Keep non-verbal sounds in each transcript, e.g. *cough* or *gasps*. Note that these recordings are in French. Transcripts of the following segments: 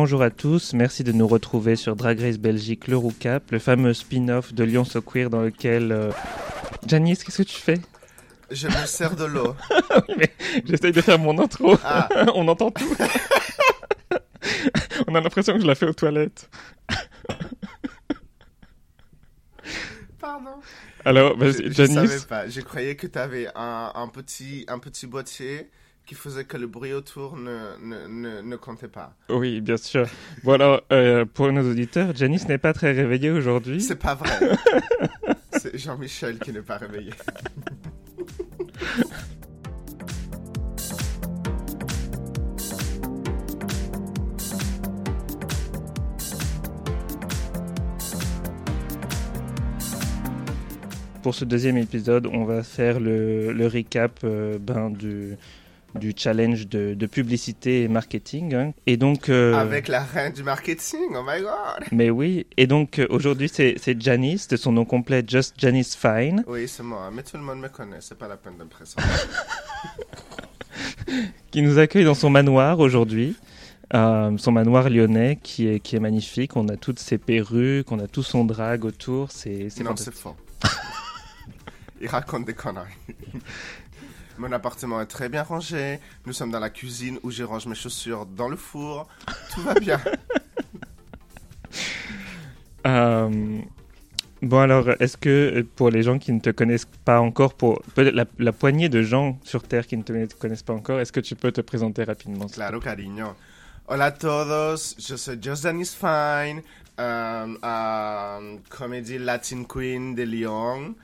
bonjour à tous, merci de nous retrouver sur Drag Race Belgique le Roucap, le fameux spin-off de Lyon So Queer dans lequel... euh, Janice, qu'est-ce que tu fais? Je me sers de l'eau. *laughs* Oui, mais j'essaye de faire mon intro, Ah, *laughs* on entend tout. *laughs* on a l'impression que je la fais aux toilettes. pardon. Alors, Je, vas-y, je savais Janice. pas. Je croyais que tu avais un, un petit, un petit boîtier qui faisait que le bruit autour ne, ne, ne, ne comptait pas. Oui, bien sûr. Bon alors, euh, pour nos auditeurs, Janice n'est pas très réveillée aujourd'hui. C'est pas vrai. *laughs* C'est Jean-Michel qui n'est pas réveillé. Pour ce deuxième épisode, on va faire le, le recap euh, ben, du, du challenge de, de publicité et marketing. hein. Et donc, euh, Avec la reine du marketing, oh my god. mais oui. Et donc euh, aujourd'hui, c'est c'est Janice de son nom complet, Just Janice Fine, Oui, c'est moi. Mais tout le monde me connaît. C'est pas la peine de me présenter. *laughs* qui nous accueille dans son manoir aujourd'hui. Euh, son manoir lyonnais qui est, qui est magnifique. On a toutes ses perruques, on a tout son drag autour. C'est c'est Non, fantastique. c'est faux. *laughs* Il raconte des conneries. *laughs* Mon appartement est très bien rangé. Nous sommes dans la cuisine où je range mes chaussures dans le four. Tout va bien. *laughs* Euh, bon alors, est-ce que euh, pour les gens qui ne te connaissent pas encore, pour la, la poignée de gens sur Terre qui ne te connaissent pas encore, est-ce que tu peux te présenter rapidement Claro, cariño. Hola a todos, je suis Just Dennis Fine, euh, euh, comédie Latin Queen de Lyon.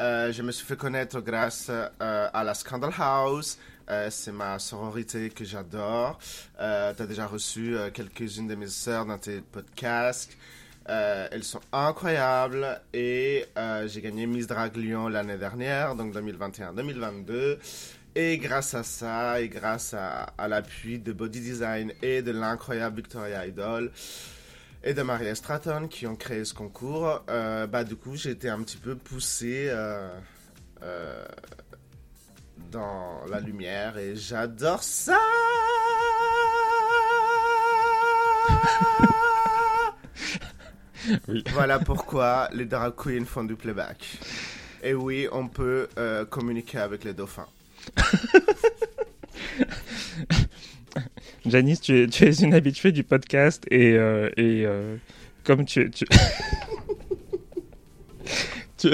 Euh, je me suis fait connaître grâce euh, à la Scandal House. Euh, c'est ma sororité que j'adore. Tu as déjà reçu quelques-unes de mes sœurs dans tes podcasts. Elles sont incroyables et j'ai gagné Miss Drag Lyon l'année dernière, donc 2021-2022. Et grâce à ça, et grâce à l'appui de Body Design et de l'incroyable Victoria Idol et de Maria Stratton qui ont créé ce concours, euh, bah du coup j'ai été un petit peu poussé euh, euh, dans la lumière et j'adore ça. *laughs* Oui. Voilà pourquoi les drag queens font du playback. Et oui, on peut communiquer avec les dauphins. *laughs* Janice, tu es, tu es une habituée du podcast et, euh, et euh, comme tu, tu... *laughs* tu,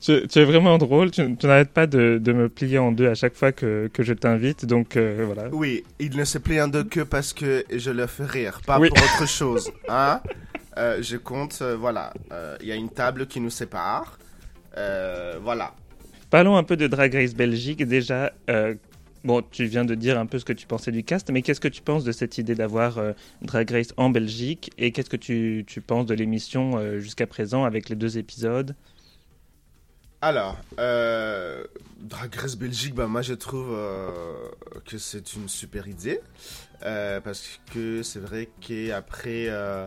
tu- tu es vraiment drôle, tu, tu n'arrêtes pas de, de me plier en deux à chaque fois que, que je t'invite, donc euh, voilà. Oui, il ne se plie en deux que parce que je le fais rire, pas Oui. pour *laughs* autre chose. Hein Euh, je compte, euh, voilà. Il y a une table qui nous sépare. Voilà. Parlons un peu de Drag Race Belgique. Déjà, bon, tu viens de dire un peu ce que tu pensais du cast, mais qu'est-ce que tu penses de cette idée d'avoir euh, Drag Race en Belgique Et qu'est-ce que tu, penses de l'émission euh, jusqu'à présent avec les deux épisodes? Alors, euh, Drag Race Belgique, bah, moi je trouve que c'est une super idée. Euh, parce que c'est vrai qu'après euh,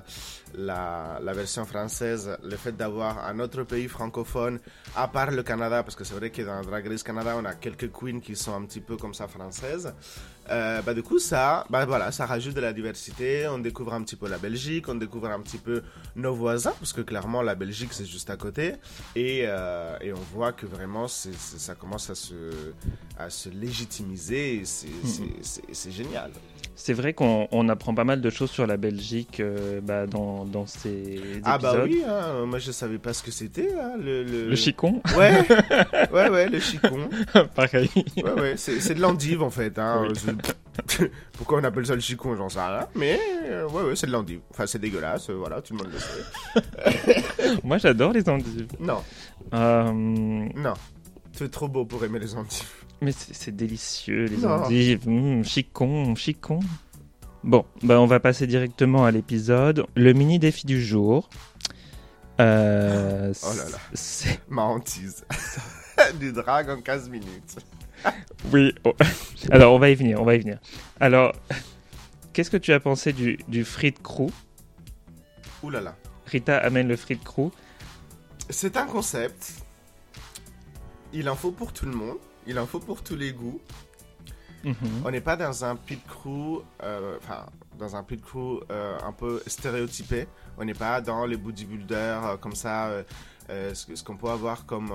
la, la version française, le fait d'avoir un autre pays francophone, à part le Canada, parce que c'est vrai que dans Drag Race Canada, on a quelques queens qui sont un petit peu comme ça françaises, euh, bah, du coup, ça, bah, voilà, ça rajoute de la diversité, on découvre un petit peu la Belgique, on découvre un petit peu nos voisins, parce que clairement, la Belgique, c'est juste à côté. Et, et on voit que vraiment, ça commence à se, à se légitimiser. c'est, c'est génial. C'est vrai qu'on on apprend pas mal de choses sur la Belgique euh, bah, dans, dans ces épisodes. Ah bah oui, hein, moi je savais pas ce que c'était. hein, le, le... Le chicon, Ouais, *laughs* ouais, ouais, le chicon. pareil. Ouais, ouais, c'est, c'est de l'endive en fait. Hein. Oui. Je- *laughs* Pourquoi on appelle ça le chicon, j'en sais rien. Mais euh, ouais, ouais, c'est de l'endive. Enfin, c'est dégueulasse, euh, voilà, tout le monde le sait. *laughs* Moi, j'adore les endives. Non, Euh, non. Tu es trop beau pour aimer les endives. Mais c'est délicieux, les Non. endives. Mmh, chicon, chicon. Bon, bah, on va passer directement à l'épisode. Le mini défi du jour. Euh, Oh là là. *laughs* c'est- Ma hantise. *laughs* du drag en 15 minutes. *laughs* Oui. oh. Alors, on va y venir, on va y venir. Alors, qu'est-ce que tu as pensé du, du crew Ouh là là. Rita amène le frite crew. C'est un concept. Il en faut pour tout le monde. Il en faut pour tous les goûts. Mhm. On n'est pas dans un pit crew, euh, enfin, dans un pit crew euh, un peu stéréotypé. On n'est pas dans les bodybuilders euh, comme ça, ce, qu'on peut avoir comme,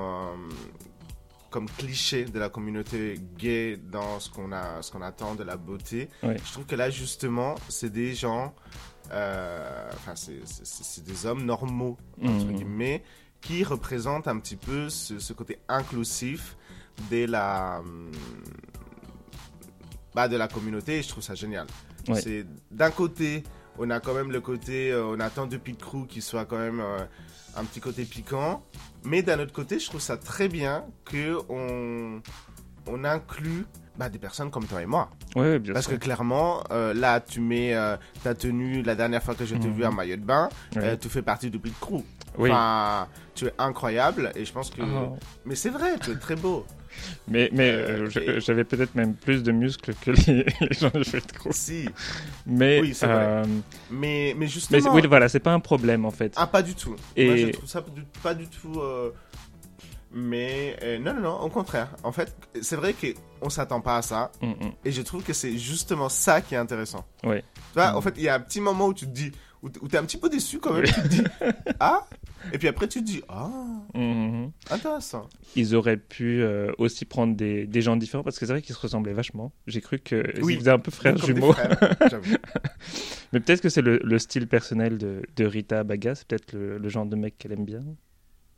comme cliché de la communauté gay dans ce qu'on a, ce qu'on attend de la beauté. Ouais. Je trouve que là, justement, c'est des gens, enfin, c'est- des hommes normaux, entre Mhm. guillemets, qui représentent un petit peu ce, ce côté inclusif de la, hum, bah, de la communauté et je trouve ça génial. Ouais. C'est d'un côté, on a quand même le côté, euh, on attend de Pit Crew qui soit quand même euh, un petit côté piquant, mais d'un autre côté, je trouve ça très bien que on, on inclut bah, des personnes comme toi et moi. Ouais, ouais, bien Parce sûr. que clairement, euh, là, tu mets euh, ta tenue, la dernière fois que je t'ai Mhm. vu en maillot de bain, Ouais. euh, tu fais partie du Pit Crew. Oui. Enfin, tu es incroyable et je pense que... Oh. Mais c'est vrai, tu es très beau. Mais, mais Euh, euh, j'avais peut-être même plus de muscles que les, *laughs* les gens Fred Crew. si, Mais, Oui, c'est euh, mais, mais mais justement... oui, voilà, c'est pas un problème en fait. Ah, pas du tout. Et- Moi, je trouve ça pas du tout. Mais non, non, non, au contraire. En fait, c'est vrai qu'on s'attend pas à ça. Mm, mm. Et je trouve que c'est justement ça qui est intéressant. Ouais. Tu vois, Mm. en fait, il y a un petit moment où tu te dis. Où t'es un petit peu déçu quand même. tu te dis. *laughs* Ah Et puis après, tu te dis. Ah Mm, mm. Intéressant. Ils auraient pu euh, aussi prendre des, des gens différents parce que c'est vrai qu'ils se ressemblaient vachement. J'ai cru qu'ils Oui. faisaient un peu frères des jumeaux. frères. *laughs* Mais peut-être que c'est le, le style personnel de, de Rita Baga. C'est peut-être le, le genre de mec qu'elle aime bien.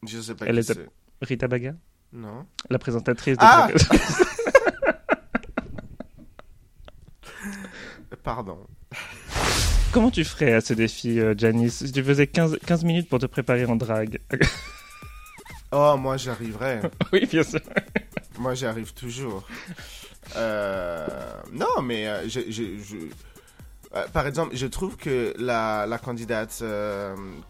Je sais pas Elle qui est-. Rita Baga? Non. La présentatrice de Ah. *laughs* Pardon. Comment tu ferais à ce défi, euh, Janice Si tu faisais 15, 15 minutes pour te préparer en drague. *laughs* Oh, moi, j'arriverai. *laughs* oui, bien sûr. *laughs* Moi, j'y arrive toujours. Euh, non, mais euh, je, je- je- euh, par exemple, je trouve que la, la candidate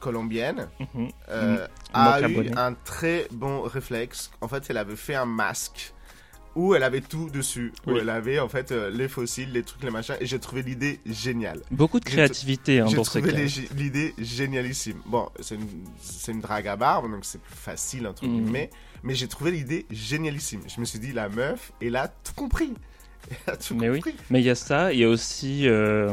colombienne Mhm. euh, a eu un très bon réflexe. En fait, elle avait fait un masque où elle avait tout dessus, où elle avait en fait euh, les fossiles, les trucs, les machins, et j'ai trouvé l'idée géniale. Beaucoup de J'ai créativité hein, J'ai dans ce trouvé cas. les- l'idée génialissime. Bon, c'est une, une drague à barbe, donc c'est plus facile, entre Mhm. guillemets. Mais j'ai trouvé l'idée génialissime. Je me suis dit, la meuf, elle a tout compris. *laughs* Mais oui. Mais il y a ça, il y a aussi, euh,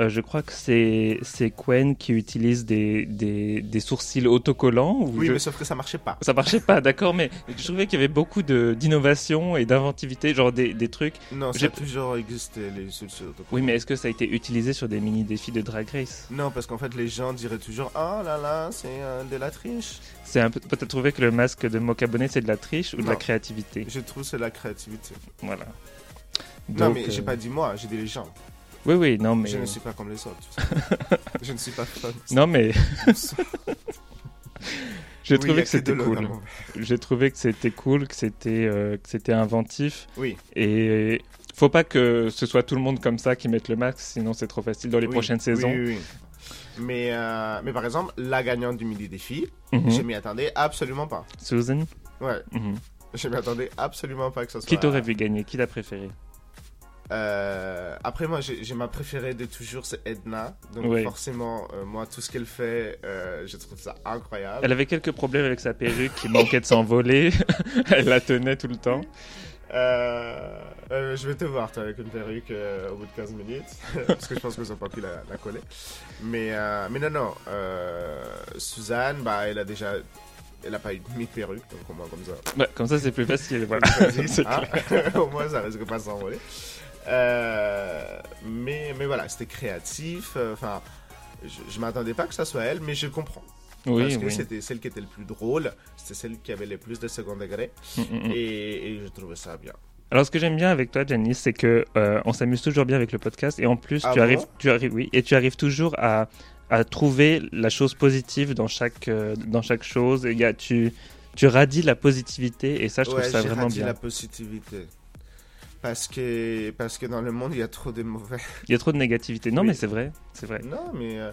euh, je crois que c'est c'est Quen qui utilise des, des, des sourcils autocollants. ou Oui, je- mais sauf que ça marchait pas. Ça marchait pas, d'accord, mais je trouvais qu'il y avait beaucoup de- d'innovation et d'inventivité, genre des, des trucs. Non, ça a toujours existé, les solutions autocollants. Oui, mais est-ce que ça a été utilisé sur des mini-défis de Drag Race? Non, parce qu'en fait, les gens diraient toujours, oh là là, c'est euh, de la triche. C'est un peu, peut-être trouvé que le masque de Mocha Bonnet c'est de la triche ou de la créativité? Je trouve que c'est la créativité. Voilà. Non, mais j'ai euh, pas dit moi, j'ai dit les gens. Oui, oui, non, mais. Je ne suis pas comme les autres. *laughs* je ne suis pas fun. Non, mais *laughs* j'ai Oui, trouvé que c'était cool. J'ai trouvé que c'était cool, que c'était euh, que c'était inventif. Oui. Et faut pas que ce soit tout le monde comme ça qui mette le masque, sinon c'est trop facile dans les Oui, prochaines saisons. oui, oui. Mais, euh, mais par exemple, la gagnante du midi défi, Mhm. je m'y attendais absolument pas. Susan, Ouais, Mhm. je m'y attendais absolument pas que ça soit. qui t'aurais vu gagner? Qui t'a préféré? Euh, après, moi, j'ai ma préférée de toujours, c'est Edna. Donc, Oui. forcément, euh, moi, tout ce qu'elle fait, euh, je trouve ça incroyable. Elle avait quelques problèmes avec sa perruque qui manquait de s'envoler. *laughs* Elle la tenait tout le temps. Euh, euh, je vais te voir, toi, avec une perruque euh, au bout de 15 minutes. *laughs* parce que je pense que ça pas pu la, la coller. Mais, euh, mais non, non. euh, Suzanne, bah, elle a déjà. Elle n'a pas eu de perruque, donc au moins comme ça. Bah, comme ça, c'est plus facile. Voilà. *laughs* Clair. Au moins, ça risque pas de s'envoler. Euh, mais, mais voilà, c'était créatif. euh, Enfin, je, je m'attendais pas que ça soit elle, mais je comprends. Oui, parce que oui. c'était celle qui était le plus drôle, c'était celle qui avait le plus de second degré, Mm, mm, mm. et, et je trouvais ça bien. Alors, ce que j'aime bien avec toi, Janice, c'est que euh, on s'amuse toujours bien avec le podcast et en plus, Ah tu bon? arrives, tu arrives, oui, et tu arrives toujours à, à trouver la chose positive dans chaque, euh, dans chaque chose. Et il y a, tu, tu radies la positivité et ça, je trouve ça vraiment bien. la positivité. Parce que, parce que dans le monde, il y a trop de mauvais. Il y a trop de négativité. Non, Oui. mais c'est vrai, c'est vrai. Non, mais, euh,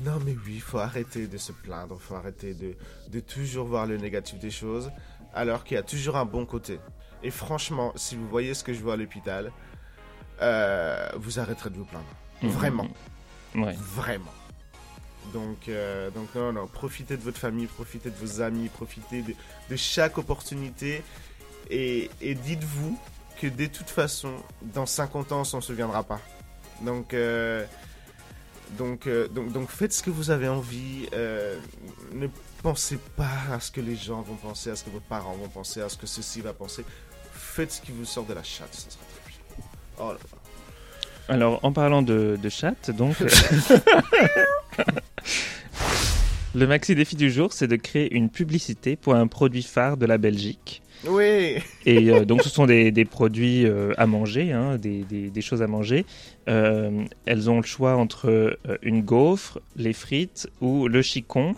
non, mais oui, il faut arrêter de se plaindre, il faut arrêter de, de toujours voir le négatif des choses, alors qu'il y a toujours un bon côté. Et franchement, si vous voyez ce que je vois à l'hôpital, euh, vous arrêterez de vous plaindre. Mhm. Vraiment, Ouais. vraiment. Donc, euh, donc non, non, profitez de votre famille, profitez de vos amis, profitez de, de chaque opportunité et, et dites-vous que de toute façon, dans 50 ans, on s'en souviendra pas. Donc, euh, donc, euh, donc, donc, faites ce que vous avez envie. euh, ne pensez pas à ce que les gens vont penser, à ce que vos parents vont penser, à ce que ceci va penser. Faites ce qui vous sort de la chatte, ça sera très bien. Oh là là. Alors, en parlant de, de chat, donc. *laughs* *laughs* le maxi défi du jour, c'est de créer une publicité pour un produit phare de la Belgique. Oui. Et euh, donc, ce sont des, des produits euh, à manger, hein, des, des, des choses à manger. Euh, elles ont le choix entre une gaufre, les frites ou le chicon.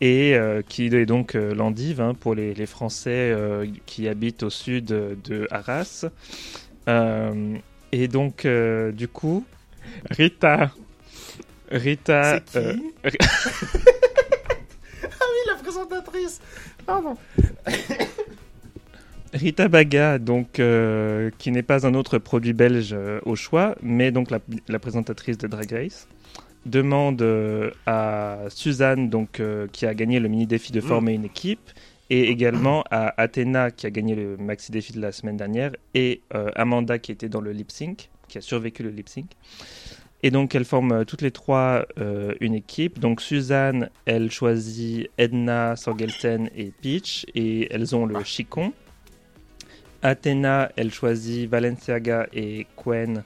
Et qui est donc l'endive hein, pour les, les Français qui habitent au sud de Arras. Et donc, du coup, Rita. Rita. C'est qui *laughs* euh, Ah oui, la présentatrice. Pardon. *coughs* Rita Baga, donc, euh, qui n'est pas un autre produit belge euh, au choix, mais donc la, la présentatrice de Drag Race, demande euh, à Suzanne, donc, euh, qui a gagné le mini-défi de former une équipe, et également à Athéna, qui a gagné le maxi-défi de la semaine dernière, et euh, Amanda, qui était dans le lip-sync, qui a survécu le lip-sync. Et donc, elles forment euh, toutes les trois euh, une équipe. Donc, Suzanne, elle choisit Edna, Sorgelsen et Peach, et elles ont le chicon. Athéna, elle choisit Valenciaga et Quen,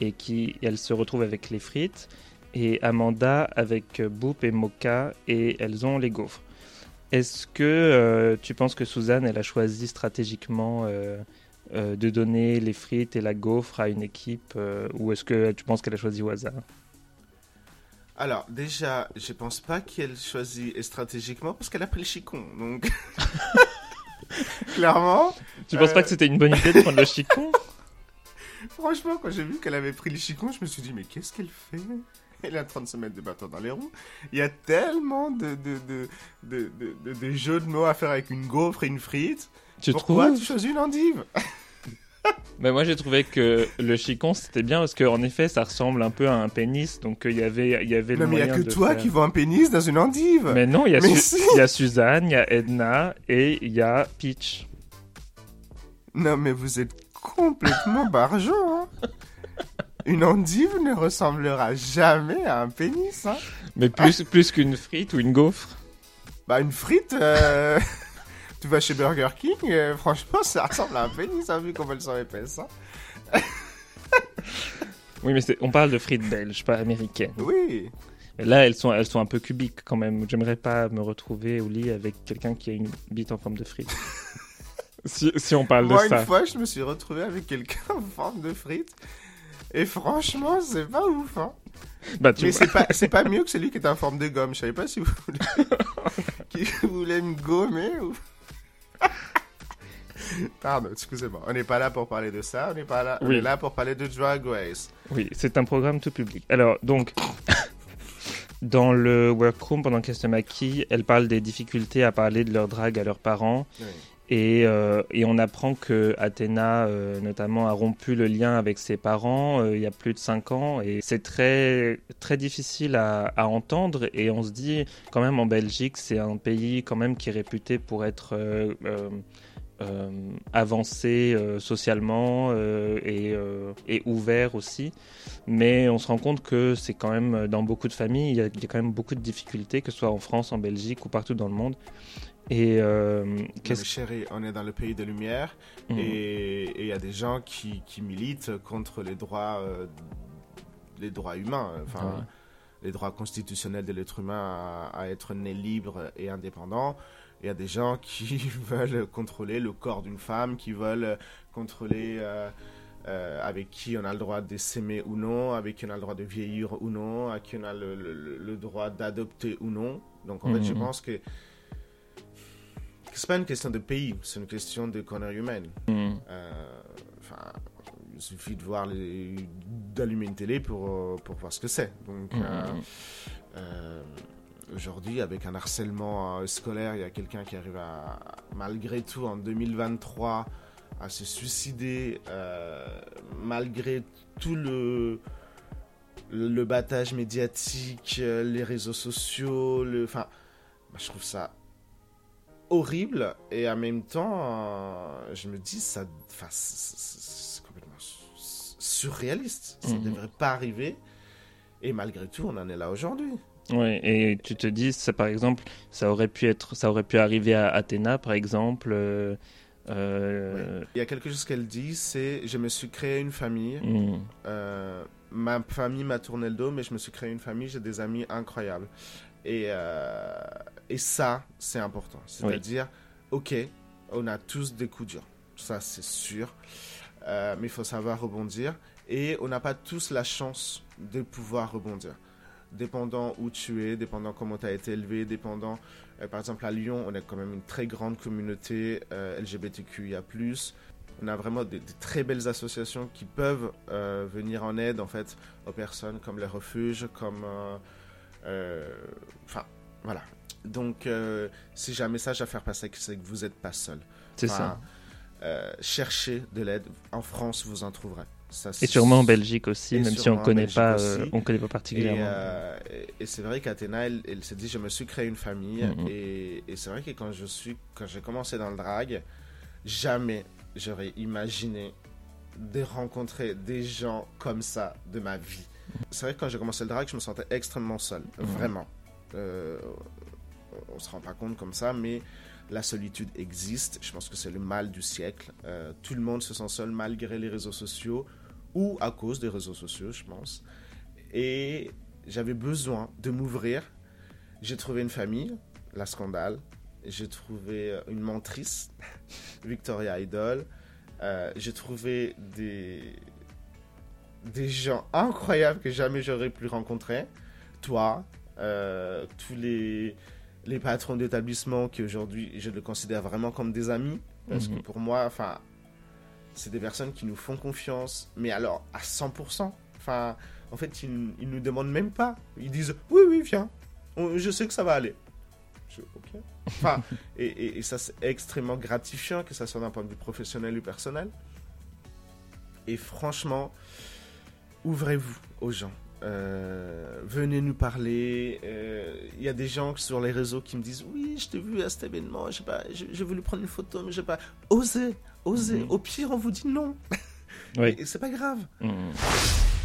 et qui elle se retrouve avec les frites. Et Amanda avec euh, Boop et Mocha, et elles ont les gaufres. Est-ce que euh, tu penses que Suzanne, elle a choisi stratégiquement euh, euh, de donner les frites et la gaufre à une équipe, euh, ou est-ce que tu penses qu'elle a choisi au hasard? Alors, déjà, je pense pas qu'elle choisit stratégiquement parce qu'elle a pris le chicon. Donc, *laughs* clairement, Tu penses Euh. pas que c'était une bonne idée de prendre le chicon? *laughs* Franchement, quand j'ai vu qu'elle avait pris le chicon, je me suis dit, mais qu'est-ce qu'elle fait? Elle est en train de se mettre des bâtons dans les roues. Il y a tellement de, de, de, de, de, jeux de mots à faire avec une gaufre et une frite. Tu Pourquoi trouves tu choisis une endive *laughs* Ben moi j'ai trouvé que le chicon c'était bien parce qu'en effet ça ressemble un peu à un pénis donc euh, il y avait il y avait Non, le mais il y a que toi faire- qui vois un pénis dans une endive. Mais non, il y a si. il y a Suzanne, il y a Edna et il y a Peach. Non, mais vous êtes complètement barjot. Hein *laughs* une endive ne ressemblera jamais à un pénis. Hein Mais plus plus qu'une frite ou une gaufre. Bah, une frite, euh, *laughs* tu vas chez Burger King, euh, franchement, ça ressemble à un pénis, hein, vu comment elles sont épaisses. Hein. *laughs* Oui, mais on parle de frites belges, pas américaines. Oui. Et là, elles sont elles sont un peu cubiques quand même. J'aimerais pas me retrouver au lit avec quelqu'un qui a une bite en forme de frite. *laughs* si, si on parle Moi, de ça. une fois, je me suis retrouvé avec quelqu'un en forme de frite. Et franchement, c'est pas ouf. Hein. Bah tu Mais c'est pas, *laughs* c'est pas mieux que celui qui était en forme de gomme. Je savais pas si vous voulez, *laughs* qui voulait me gommer ou. Pardon, excusez-moi. On n'est pas là pour parler de ça. On n'est pas là. On est là pour parler de Drag Race. Oui, c'est un programme tout public. Alors, donc, *laughs* dans le workroom, pendant qu'elles se maquillent, elles parlent des difficultés à parler de leur drague à leurs parents. Oui. Et, euh, et on apprend que Athéna, euh, notamment, a rompu le lien avec ses parents euh, il y a plus de 5 ans. Et c'est très, très difficile à, entendre. Et on se dit, quand même, en Belgique, c'est un pays quand même qui est réputé pour être avancé socialement et, et ouvert aussi. Mais on se rend compte que c'est quand même, dans beaucoup de familles, il y, a, il y a quand même beaucoup de difficultés, que ce soit en France, en Belgique ou partout dans le monde. Et euh, qu'est-ce chérie, on est dans le pays de lumière. Mhm. Et il y a des gens qui, qui militent contre les droits, euh, les droits humains, euh, enfin, Ouais. les droits constitutionnels de l'être humain à, à être né libre et indépendant. Il y a des gens qui *laughs* veulent contrôler le corps d'une femme, qui veulent contrôler euh, euh, avec qui on a le droit de s'aimer ou non, avec qui on a le droit de vieillir ou non, à qui on a le, le- le droit d'adopter ou non. Donc en fait, je Mhm. pense que c'est pas une question de pays, c'est une question de conneries humaines. Euh, Enfin, il suffit de voir d'allumer une télé pour, euh, pour voir ce que c'est. Donc, Mhm. euh, euh, aujourd'hui, avec un harcèlement euh, scolaire, il y a quelqu'un qui arrive à, malgré tout, en 2023, à se suicider, euh, malgré tout le le, le battage médiatique, les réseaux sociaux, le, enfin, moi, je trouve ça horrible et en même temps, euh, je me dis, ça, enfin, c'est- complètement su- surréaliste. Ça ne Mhm. devrait pas arriver. Et malgré tout, on en est là aujourd'hui. Ouais, et tu te dis, ça, par exemple, ça aurait pu être, ça aurait pu arriver à Athéna, par exemple. euh, euh, Il y a quelque chose qu'elle dit, c'est je me suis créé une famille. Euh, ma famille m'a tourné le dos, mais je me suis créé une famille, j'ai des amis incroyables. Et, euh, et ça, c'est important. C'est-à-dire, ok, on a tous des coups durs, ça c'est sûr, Euh, mais il faut savoir rebondir. Et on n'a pas tous la chance de pouvoir rebondir. Dépendant où tu es, dépendant comment tu as été élevé, dépendant, euh, par exemple à Lyon, on est quand même une très grande communauté LGBTQIA+. On a vraiment des, des très belles associations qui peuvent venir en aide en fait aux personnes comme les refuges, comme, enfin voilà. Donc euh, si j'ai un message à faire passer, c'est que vous n'êtes pas seul. c'est ça. euh, cherchez de l'aide. En France, vous en trouverez. Ça, Et sûrement en Belgique aussi, même si on connaît pas, euh, on connaît pas Et, particulièrement. euh, et- et c'est vrai qu'Athéna, elle, elle s'est dit, je me suis créé une famille. Mhm. Et, et c'est vrai que quand je suis, quand j'ai commencé dans le drag, jamais j'aurais imaginé de rencontrer des gens comme ça de ma vie. C'est vrai que quand j'ai commencé le drag, je me sentais extrêmement seul, Mhm. vraiment. Euh, on se rend pas compte comme ça, mais la solitude existe. Je pense que c'est le mal du siècle. Euh, tout le monde se sent seul malgré les réseaux sociaux ou à cause des réseaux sociaux, je pense. Et j'avais besoin de m'ouvrir. J'ai trouvé une famille, la Scandale. J'ai trouvé euh, une mentrice, *laughs* Victoria Idol. Euh, j'ai trouvé des, des gens incroyables que jamais j'aurais pu rencontrer. Toi, euh, tous les, les patrons d'établissement qui aujourd'hui, je les considère vraiment comme des amis. Parce Mhm. que pour moi, enfin, c'est des personnes qui nous font confiance, mais alors à 100%. Enfin, en fait, ils, ils nous demandent même pas. Ils disent oui, oui, viens. On- je sais que ça va aller. Je, ok. Enfin, *laughs* et, et- et ça, c'est extrêmement gratifiant, que ça soit d'un point de vue professionnel ou personnel. Et franchement, ouvrez-vous aux gens. Euh, venez nous parler. Euh, Il y a des gens sur les réseaux qui me disent Oui, je t'ai vu à cet événement, j'ai pas, j'ai j'ai voulu prendre une photo, mais j'ai pas. Osez, osez. Mhm. Au pire, on vous dit non. *laughs* Oui. Et c'est pas grave. Hmm.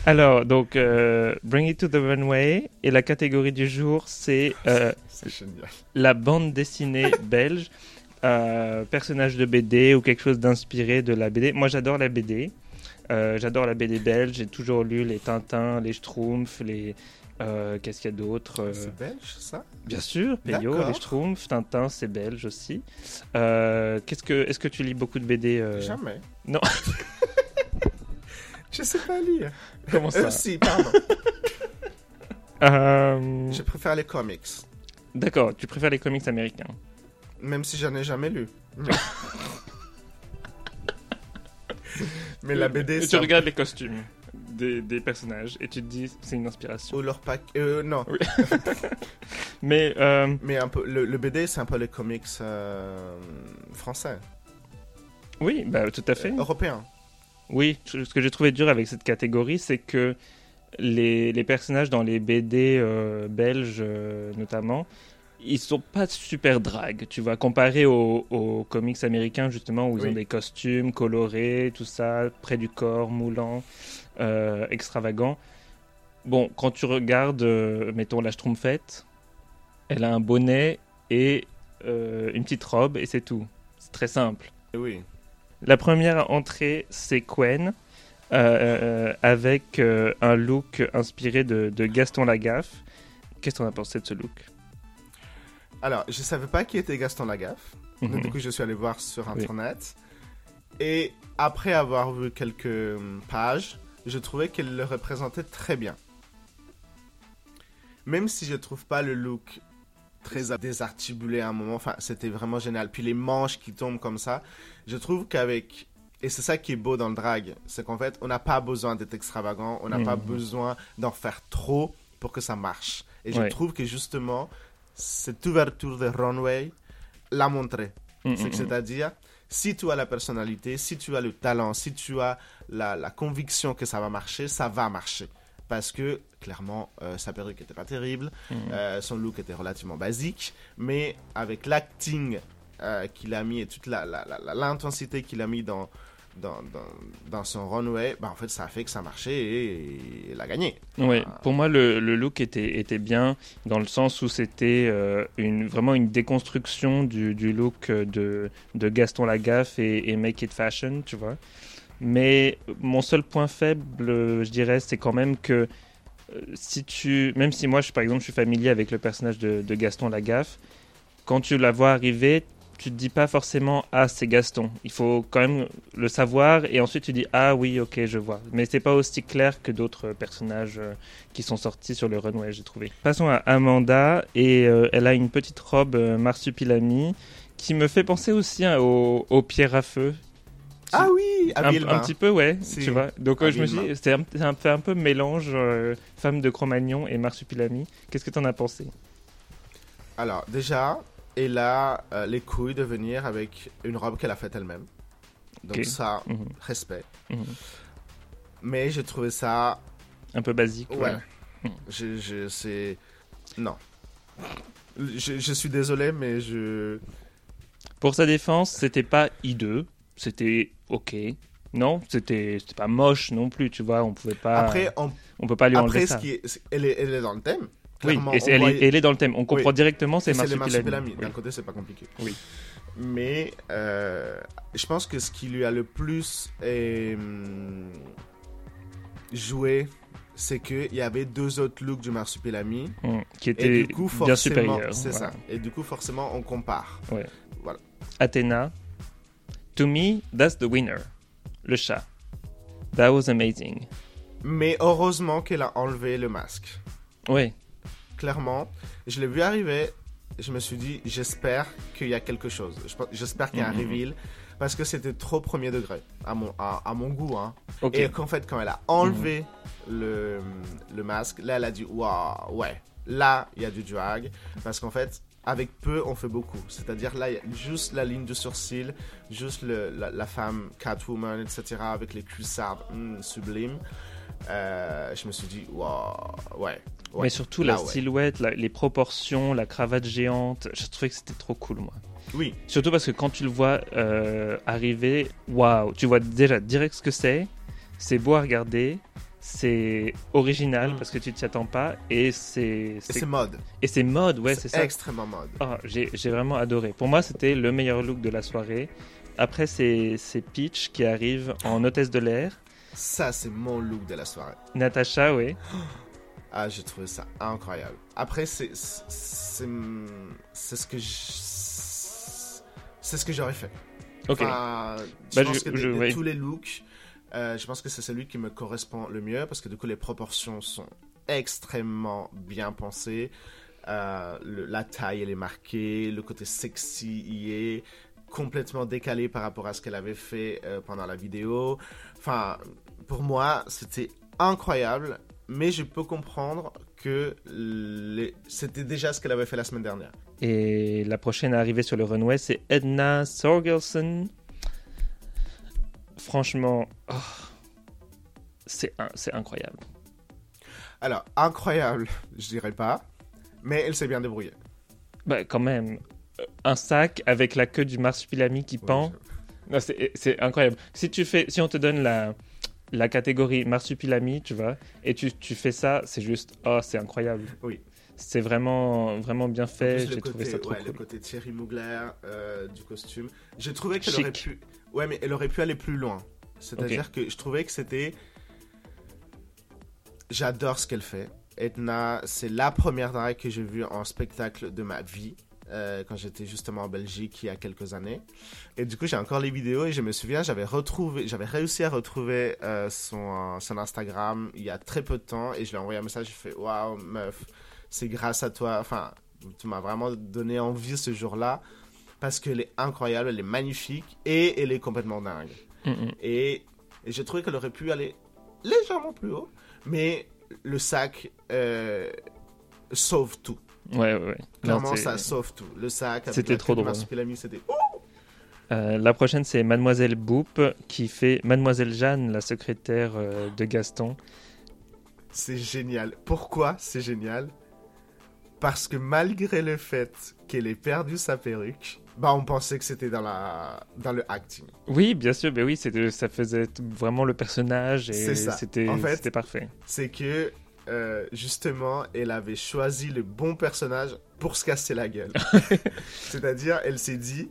Alors, donc, euh, Bring It to the Runway, et la catégorie du jour, c'est euh, *laughs* la bande dessinée *laughs* belge, euh, personnage de BD ou quelque chose d'inspiré de la BD. Moi, j'adore la BD. Euh, j'adore la BD belge. J'ai toujours lu les Tintins, les Schtroumpfs, les. euh, Qu'est-ce qu'il y a d'autre Euh, C'est belge, ça? Bien sûr, Peyo, les Schtroumpfs, Tintin, c'est belge aussi. Euh, Qu'est-ce que, est-ce que tu lis beaucoup de BD Jamais. non. *laughs* je sais pas lire. Comment ça? Si, pardon. *laughs* Je préfère les comics, D'accord, tu préfères les comics américains. même si j'en ai jamais lu. *laughs* Mais la BD, Et tu regardes les costumes des, des personnages et tu te dis c'est une inspiration. Ou leur pack. Euh, non. Oui. *laughs* Mais euh, Mais un peu, le, le BD, c'est un peu les comics euh, français, oui, bah, tout à fait. euh, européens. Oui, ce que j'ai trouvé dur avec cette catégorie, c'est que les, les personnages dans les BD belges, notamment, ils sont pas super drag, tu vois, comparé aux, aux comics américains, justement, où ils Oui. ont des costumes colorés, tout ça, près du corps, moulants, euh, extravagants. Bon, quand tu regardes, euh, mettons, la Schtroumpfette, elle a un bonnet et euh, une petite robe, et c'est tout. C'est très simple. Oui. La première entrée, c'est Quen, euh, avec un look inspiré de, de Gaston Lagaffe. Qu'est-ce qu'on a pensé de ce look? Alors, je savais pas qui était Gaston Lagaffe. Donc, Mhm. du coup, je suis allé voir sur Oui. Internet. Et après avoir vu quelques pages, je trouvais qu'elle le représentait très bien. Même si je trouve pas le look très désarticulé à un moment, enfin, c'était vraiment génial. Puis les manches qui tombent comme ça, je trouve qu'avec... Et c'est ça qui est beau dans le drag, c'est qu'en fait, on n'a pas besoin d'être extravagant, on n'a pas Mhm. besoin d'en faire trop pour que ça marche. Et je trouve que justement, cette ouverture de runway l'a montré. Mm, mm, mm. C'est-à-dire, si tu as la personnalité, si tu as le talent, si tu as la, la conviction que ça va marcher, ça va marcher. Parce que, clairement, euh, sa perruque n'était pas terrible, euh, son look était relativement basique, mais avec l'acting euh, qu'il a mis et toute l'intensité la, qu'il a mis dans, dans, dans, dans son runway, bah, en fait, ça a fait que ça marchait et, il a gagné. Ouais, pour moi, le, le, look était, était bien dans le sens où c'était euh, une, vraiment une déconstruction du, du look de, de Gaston Lagaffe et, et Make It Fashion, tu vois. Mais mon seul point faible, je dirais, c'est quand même que euh, si tu, même si moi, je, par exemple, je suis familier avec le personnage de, de Gaston Lagaffe, quand tu la vois arriver, tu te dis pas forcément ah c'est Gaston. Il faut quand même le savoir et ensuite tu dis ah oui ok je vois. Mais c'est pas aussi clair que d'autres personnages euh, qui sont sortis sur le runway j'ai trouvé. Passons à Amanda et euh, elle a une petite robe euh, marsupilami qui me fait penser aussi hein, au, au pierre à feu. Ah oui, un, un, petit peu ouais. Tu vois. Donc je me suis c'était un, un, un, peu mélange femme de Cro-Magnon et marsupilami. Qu'est-ce que tu en as pensé? Alors déjà elle a euh, les couilles de venir avec une robe qu'elle a faite elle-même. Donc okay. ça, -hmm. respect. -hmm. Mais j'ai trouvé ça... Un peu basique. Ouais. ouais. Mm. Je, je c'est... Non. Je, je, suis désolé, mais je... Pour sa défense, c'était pas hideux. C'était ok. Non, c'était pas moche non plus, tu vois. On pouvait pas... Après, on, on peut pas lui après, enlever ça. Ce qui est, elle, est, elle est dans le thème. Oui, et elle, voit... est, elle, est, dans le thème. On comprend oui. directement, c'est Marsupilami. D'un côté, c'est pas compliqué. Oui. Mais euh, je pense que ce qui lui a le plus euh, joué, c'est qu'il y avait deux autres looks du Marsupilami. Mmh, qui étaient coup, bien supérieurs. C'est ça. Et du coup, forcément, on compare. Ouais. Voilà. Athéna, to me, that's the winner. Le chat. That was amazing. Mais heureusement qu'elle a enlevé le masque. Oui clairement. Je l'ai vu arriver. Je me suis dit, j'espère qu'il y a quelque chose. J'espère qu'il y a un Mhm. reveal. Parce que c'était trop premier degré, à mon, à, à mon goût. Hein. Et qu'en fait, quand elle a enlevé le, le masque, là, elle a dit, waouh, ouais, là, il y a du drag. Parce qu'en fait, avec peu, on fait beaucoup. C'est-à-dire, là, il y a juste la ligne de sourcil, juste le, la, la femme Catwoman, etc., avec les cuissardes mm, sublimes. Euh, je me suis dit, waouh, ouais. Ouais. Mais surtout Là, la ouais. silhouette, la- les proportions, la cravate géante, je trouvais que c'était trop cool, moi. Oui, Surtout parce que quand tu le vois euh, arriver, waouh, tu vois déjà direct ce que c'est. C'est beau à regarder, c'est original Mm. parce que tu t'y attends pas et c'est et c'est- mode. et c'est mode, ouais, c'est ça. extrêmement mode. Oh, j'ai vraiment adoré. Pour moi, c'était le meilleur look de la soirée. Après, c'est c'est Peach qui arrive en hôtesse de l'air. Ça, c'est mon look de la soirée. Natacha, oui. *gasps* Ah, j'ai trouvé ça incroyable. Après, c'est c'est c'est ce que c'est ce que j'aurais fait. Ok. Enfin, je Bah, pense je- que de, je- de oui. tous les looks, euh, je pense que c'est celui qui me correspond le mieux parce que du coup les proportions sont extrêmement bien pensées. Euh, le- la taille elle est marquée, le côté sexy y est complètement décalé par rapport à ce qu'elle avait fait euh, pendant la vidéo. Enfin, pour moi, c'était incroyable, mais je peux comprendre que les... c'était déjà ce qu'elle avait fait la semaine dernière. Et la prochaine à arriver sur le runway, c'est Edna Sorgelson. Franchement, oh, c'est un- incroyable. Alors, incroyable, je dirais pas, mais elle s'est bien débrouillée. Bah, quand même, un sac avec la queue du marsupilami qui pend. Ouais, Non, c'est incroyable. Si tu fais, si on te donne la la catégorie marsupilami, tu vois, et tu, tu fais ça, c'est juste, oh, c'est incroyable. Oui. C'est vraiment vraiment bien En fait. J'ai trouvé ça trop ouais, Le cool. côté Thierry Mugler euh, du costume. J'ai trouvé qu'elle aurait pu. Ouais, mais elle aurait pu aller plus loin. C'est-à-dire que je trouvais que c'était. J'adore ce qu'elle fait. Edna, c'est la première drag que j'ai vue en spectacle de ma vie. Euh, quand j'étais justement en Belgique il y a quelques années. Et du coup, j'ai encore les vidéos et je me souviens, j'avais retrouvé, j'avais réussi à retrouver euh, son, son Instagram il y a très peu de temps et je lui ai envoyé un message. Je fais Waouh, meuf, c'est grâce à toi. Enfin, tu m'as vraiment donné envie ce jour-là parce qu'elle est incroyable, elle est magnifique et elle est complètement dingue. Mm, mm. Et, et j'ai trouvé qu'elle aurait pu aller légèrement plus haut, mais le sac euh, sauve tout. Ouais, ouais, ouais. Clairement, ça sauve tout. Le sac, C'était trop drôle. C'était. Euh, la prochaine, c'est Mademoiselle Boop qui fait Mademoiselle Jeanne, la secrétaire euh, de Gaston. C'est génial. Pourquoi c'est génial? Parce que malgré le fait qu'elle ait perdu sa perruque, bah on pensait que c'était dans, la... dans le acting. Oui, bien sûr, mais oui, c'était- ça faisait vraiment le personnage et c'était En fait- c'était parfait. C'est que, euh, justement, elle avait choisi le bon personnage pour se casser la gueule. *laughs* C'est-à-dire, elle s'est dit,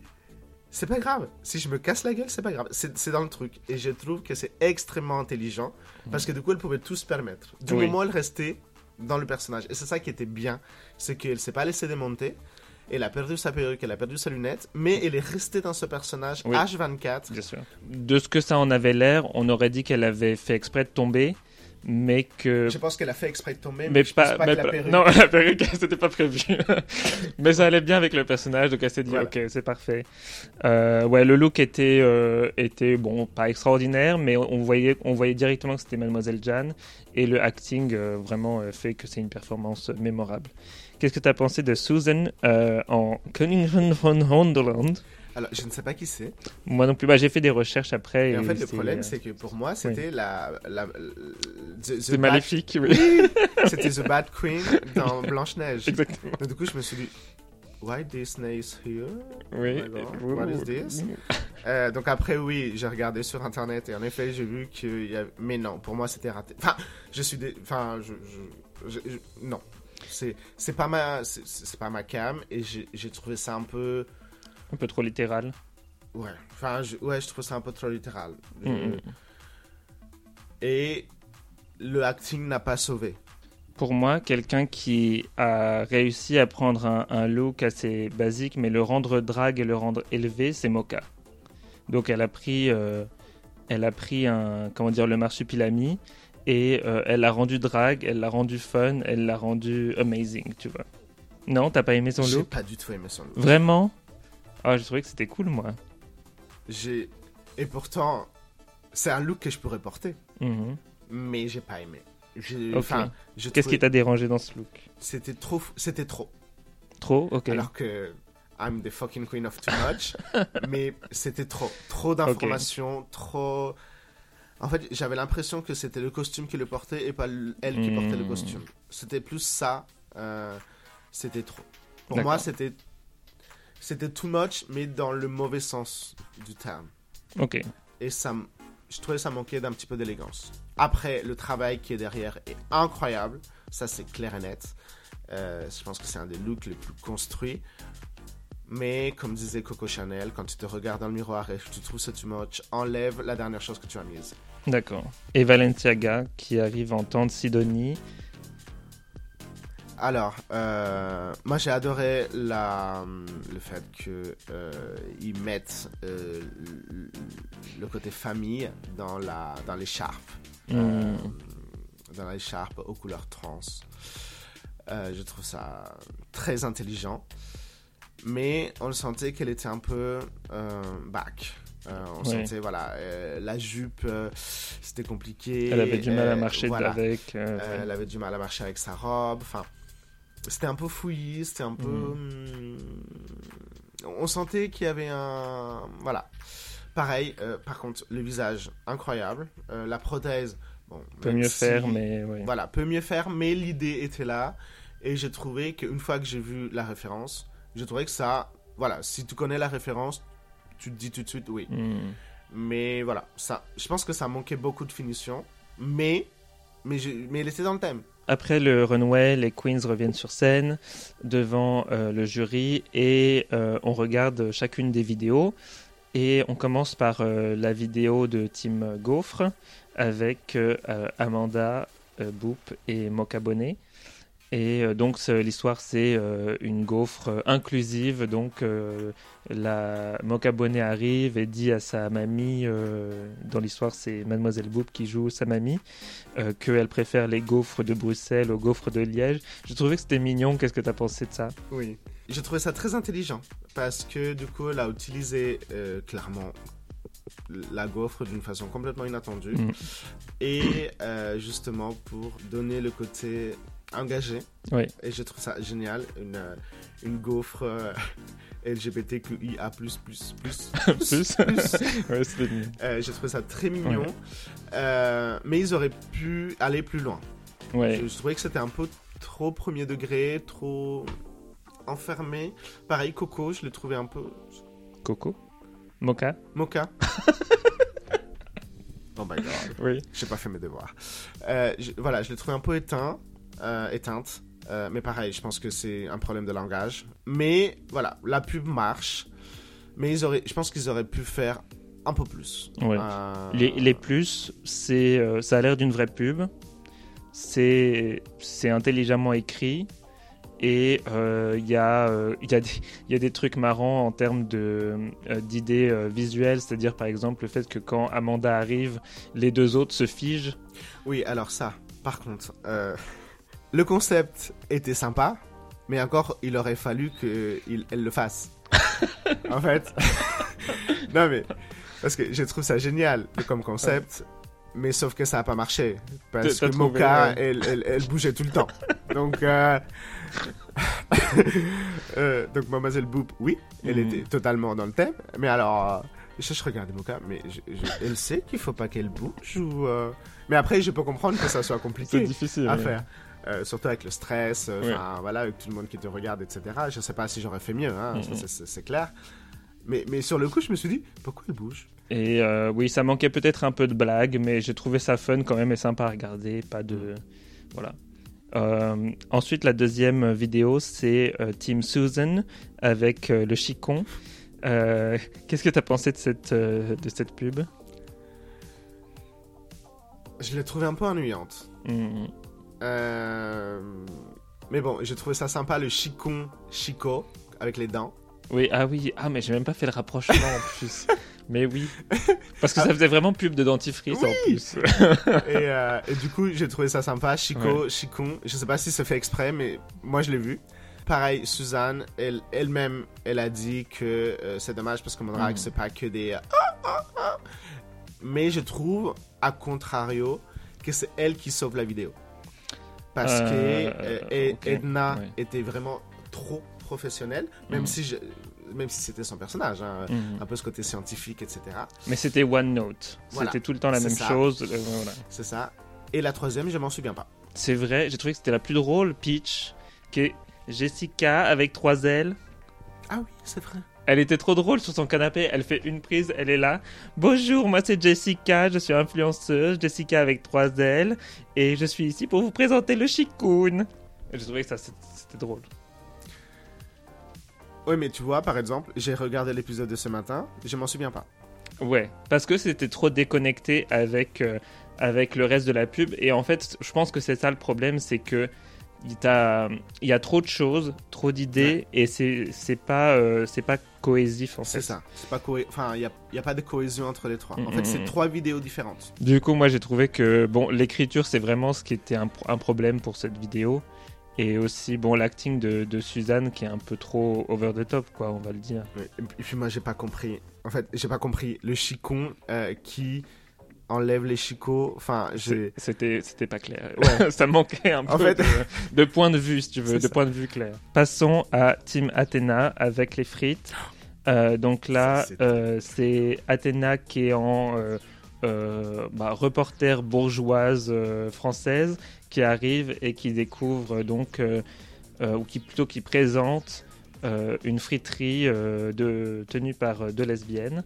c'est pas grave, si je me casse la gueule, c'est pas grave. C'est dans le truc. Et je trouve que c'est extrêmement intelligent, parce que du coup, elle pouvait tout se permettre. Du Oui. moment où elle restait dans le personnage. Et c'est ça qui était bien, c'est qu'elle s'est pas laissée démonter. Elle a perdu sa perruque, elle a perdu sa lunette, mais elle est restée dans ce personnage Oui. H24. Bien sûr. De ce que ça en avait l'air, on aurait dit qu'elle avait fait exprès de tomber, mais que. Je pense qu'elle a fait exprès de tomber, mais, Mais je pas, pense pas mais que la perruque... non, *laughs* la perruque, *laughs* c'était pas prévu. *laughs* mais ça allait bien avec le personnage, donc elle s'est dit, Voilà. ok, c'est parfait. Euh, ouais, le look était, euh, était bon, pas extraordinaire, mais on voyait, on voyait directement que c'était Mademoiselle Jeanne, et le acting euh, vraiment fait que c'est une performance mémorable. Qu'est-ce que tu as pensé de Susan en Cunningham von Wonderland Alors, je ne sais pas qui c'est. Moi non plus, bah, j'ai fait des recherches après. Et en fait, le problème, euh, c'est que pour moi, c'était la, la, C'est bad- maléfique, oui. *laughs* C'était The Bad Queen dans Blanche-Neige. Exactement. Donc, du coup, je me suis dit, Why Disney is here? Oui. Oh what is this? Euh, donc après, oui, j'ai regardé sur Internet et en effet, j'ai vu qu'il y avait... Mais non, pour moi, c'était raté. Enfin, je suis... dé- Enfin, je... je- je- je- Non. C'est c'est pas ma c'est- pas ma cam et j'ai trouvé ça un peu Un peu trop littéral. ouais enfin je, ouais je trouve ça un peu trop littéral Mm, mm. et le acting n'a pas sauvé Pour moi, quelqu'un qui a réussi à prendre un, un look assez basique, mais le rendre drague et le rendre élevé, c'est Mocha. Donc elle a pris, euh, elle a pris un, comment dire, le marsupilami et euh, elle l'a rendu drague, elle l'a rendu fun, elle l'a rendu amazing, tu vois. Non, t'as pas aimé son j'ai look? pas du tout aimé son look Vraiment? Ah, j'ai trouvé que c'était cool, moi. j'ai et pourtant c'est un look que je pourrais porter Mhm. mais j'ai pas aimé J'ai- enfin je Qu'est-ce trouvais- qui t'a dérangé dans ce look? C'était trop c'était trop Trop Ok. alors que I'm the fucking queen of too much *laughs* mais c'était trop trop d'informations trop en fait j'avais l'impression que c'était le costume qui le portait et pas elle qui portait le Hmm. costume c'était plus ça euh, c'était trop pour D'accord. moi c'était c'était too much mais dans le mauvais sens du terme Ok. et ça je trouvais ça manquait d'un petit peu d'élégance après le travail qui est derrière est incroyable ça c'est clair et net Euh, je pense que c'est un des looks les plus construits mais comme disait Coco Chanel quand tu te regardes dans le miroir et que tu trouves ça too much enlève la dernière chose que tu as mise D'accord. Et Valenciaga qui arrive en temps de Sidonie. Alors euh, moi j'ai adoré la, le fait que euh, mettent euh, le- côté famille dans la dans l'écharpe euh, dans l'écharpe aux couleurs trans. Euh, je trouve ça très intelligent. Mais on le sentait qu'elle était un peu euh, back. Euh, on Ouais. sentait, voilà, euh, la jupe, euh, c'était compliqué. Elle avait du mal à Euh, marcher voilà. avec. euh, Euh, elle avait du mal à marcher avec sa robe. Enfin, c'était un peu fouillis, c'était un peu. Mm. hum, On sentait qu'il y avait un. Voilà. Pareil, euh, par contre, le visage, incroyable. Euh, la prothèse, bon. peut mieux si- faire, mais ouais. Voilà, peut mieux faire, mais l'idée était là. Et j'ai trouvé qu'une fois que j'ai vu la référence, j'ai trouvé que ça. Voilà, si tu connais la référence, tu te dis tout de suite oui. Hmm. Mais voilà, ça, je pense que ça manquait beaucoup de finition. Mais. Mais, j'ai- mais était dans le thème. Après le runway, les queens reviennent sur scène devant euh, le jury et euh, on regarde chacune des vidéos. Et on commence par euh, la vidéo de Team Gaufre avec Amanda, Boop et Mocha Bonnet. Et euh, donc l'histoire c'est euh, une gaufre euh, inclusive. Donc euh, la Mocha Bonnet arrive et dit à sa mamie, euh, dans l'histoire c'est Mademoiselle Boop qui joue sa mamie, qu'elle préfère les gaufres de Bruxelles aux gaufres de Liège. Je trouvais que c'était mignon. Qu'est-ce que tu as pensé de ça? Oui. J'ai trouvé ça très intelligent parce que du coup, elle a utilisé clairement la gaufre d'une façon complètement inattendue Mm. et euh, justement pour donner le côté engagé. Oui. Et je trouve ça génial, une, euh, une gaufre euh, *laughs* LGBTQIA++++. plus, plus, plus, Plus. *laughs* plus. *laughs* Ouais. Euh, J'ai trouvé ça très mignon, Ouais. Euh, mais ils auraient pu aller plus loin. Ouais. Je, je trouvais que c'était un peu trop premier degré, trop enfermé. Pareil, Coco, je l'ai trouvé un peu. Coco? Mocha? Mocha. oh my god. Oui. J'ai pas fait mes devoirs. Je- voilà, je l'ai trouvé un peu éteint, éteinte. Euh, mais pareil, je pense que c'est un problème de langage. Mais voilà, la pub marche. Mais ils auraient, je pense qu'ils auraient pu faire un peu plus. Ouais. Euh, Les, les plus, c'est, euh, ça a l'air d'une vraie pub. C'est, c'est intelligemment écrit. Et euh, il y, euh, y, a des- il y a des trucs marrants en termes de, euh, d'idées euh, visuelles. C'est-à-dire, par exemple, le fait que quand Amanda arrive, les deux autres se figent. Oui, alors ça, par contre, euh, le concept était sympa, mais encore, il aurait fallu qu'elle le fasse. *laughs* en fait, *laughs* non mais, parce que je trouve ça génial comme concept, mais sauf que ça n'a pas marché. Parce que trouvé, Mocha, ouais. elle, elle, elle bougeait tout le temps. Donc, euh, *laughs* euh, donc Mademoiselle Boop, oui, elle Mhm. était totalement dans le thème, mais alors... euh, je, je regardais Mocha, mais je- je- elle sait qu'il faut pas qu'elle bouge ou... euh, Mais après, je peux comprendre que ça soit compliqué difficile. à faire. Euh, surtout avec le stress, euh, voilà, avec tout le monde qui te regarde, etc. Je sais pas si j'aurais fait mieux, hein, c'est- clair. Mais, mais sur le coup, je me suis dit, pourquoi elle bouge? Et euh, oui, ça manquait peut-être un peu de blague, mais j'ai trouvé ça fun quand même et sympa à regarder. Pas de. Voilà. Euh, ensuite, la deuxième vidéo, c'est Team Susan avec le chicon. Qu'est-ce que tu as pensé de cette, de cette pub? Je l'ai trouvée un peu ennuyante. Hmm. Euh, Mais bon, j'ai trouvé ça sympa, le chicon Chico, avec les dents. Oui, ah oui, ah mais j'ai même pas fait le rapprochement en plus. *laughs* Mais oui, parce que ça faisait vraiment pub de dentifrice en plus. et, euh, et du coup, j'ai trouvé ça sympa, Chico, chicon. Je sais pas si c'est fait exprès, mais moi, je l'ai vu. Pareil, Suzanne, elle, elle-même, elle a dit que euh, c'est dommage parce que mon drag, Mm. c'est pas que des... ah, ah, ah. Mais je trouve, à contrario, que c'est elle qui sauve la vidéo. Parce Euh, que euh, ok, Edna était vraiment trop professionnelle, même Mm. si, je- même si c'était son personnage, hein, Hmm. un peu ce côté scientifique, etc. Mais c'était One Note. Voilà, C'était tout le temps la même ça. chose. euh, voilà. C'est ça. Et la troisième, je m'en souviens pas. C'est vrai, j'ai trouvé que c'était la plus drôle, Peach, qui est Jessica avec trois ailes. Ah oui, c'est vrai. Elle était trop drôle sur son canapé, elle fait une prise, elle est là. Bonjour, moi c'est Jessica, je suis influenceuse, Jessica avec trois ailes, et je suis ici pour vous présenter le Chicoun. Et J'ai trouvé que ça c'était drôle. Oui, mais tu vois, par exemple, j'ai regardé l'épisode de ce matin, je m'en souviens pas. Ouais, parce que c'était trop déconnecté avec, euh, avec le reste de la pub, et en fait, je pense que c'est ça le problème, c'est que il y a trop de choses, trop d'idées, et c'est c'est pas, euh, c'est pas cohésif en fait. C'est ça. C'est pas cohé- Enfin, il n'y a, y a pas de cohésion entre les trois. En Mm, fait, mm, c'est mm. trois vidéos différentes. Du coup, moi j'ai trouvé que bon, l'écriture c'est vraiment ce qui était un, un problème pour cette vidéo. Et aussi, bon, l'acting de, de Suzanne qui est un peu trop over the top, quoi, on va le dire. Et puis moi, j'ai pas compris. En fait, j'ai pas compris le chicon euh, qui enlève les chicots. Enfin, j'ai. C'était c'était pas clair. Ouais. *laughs* Ça manquait un peu fait- de, de point de vue, si tu veux, de ça. point de vue clair. Passons à Team Athéna avec les frites. Euh, donc là, c'est- euh, c'est Athéna qui est en euh, bah, reporter bourgeoise française qui arrive et qui découvre donc, ou qui plutôt qui présente euh, une friterie euh, de, tenue par euh, deux lesbiennes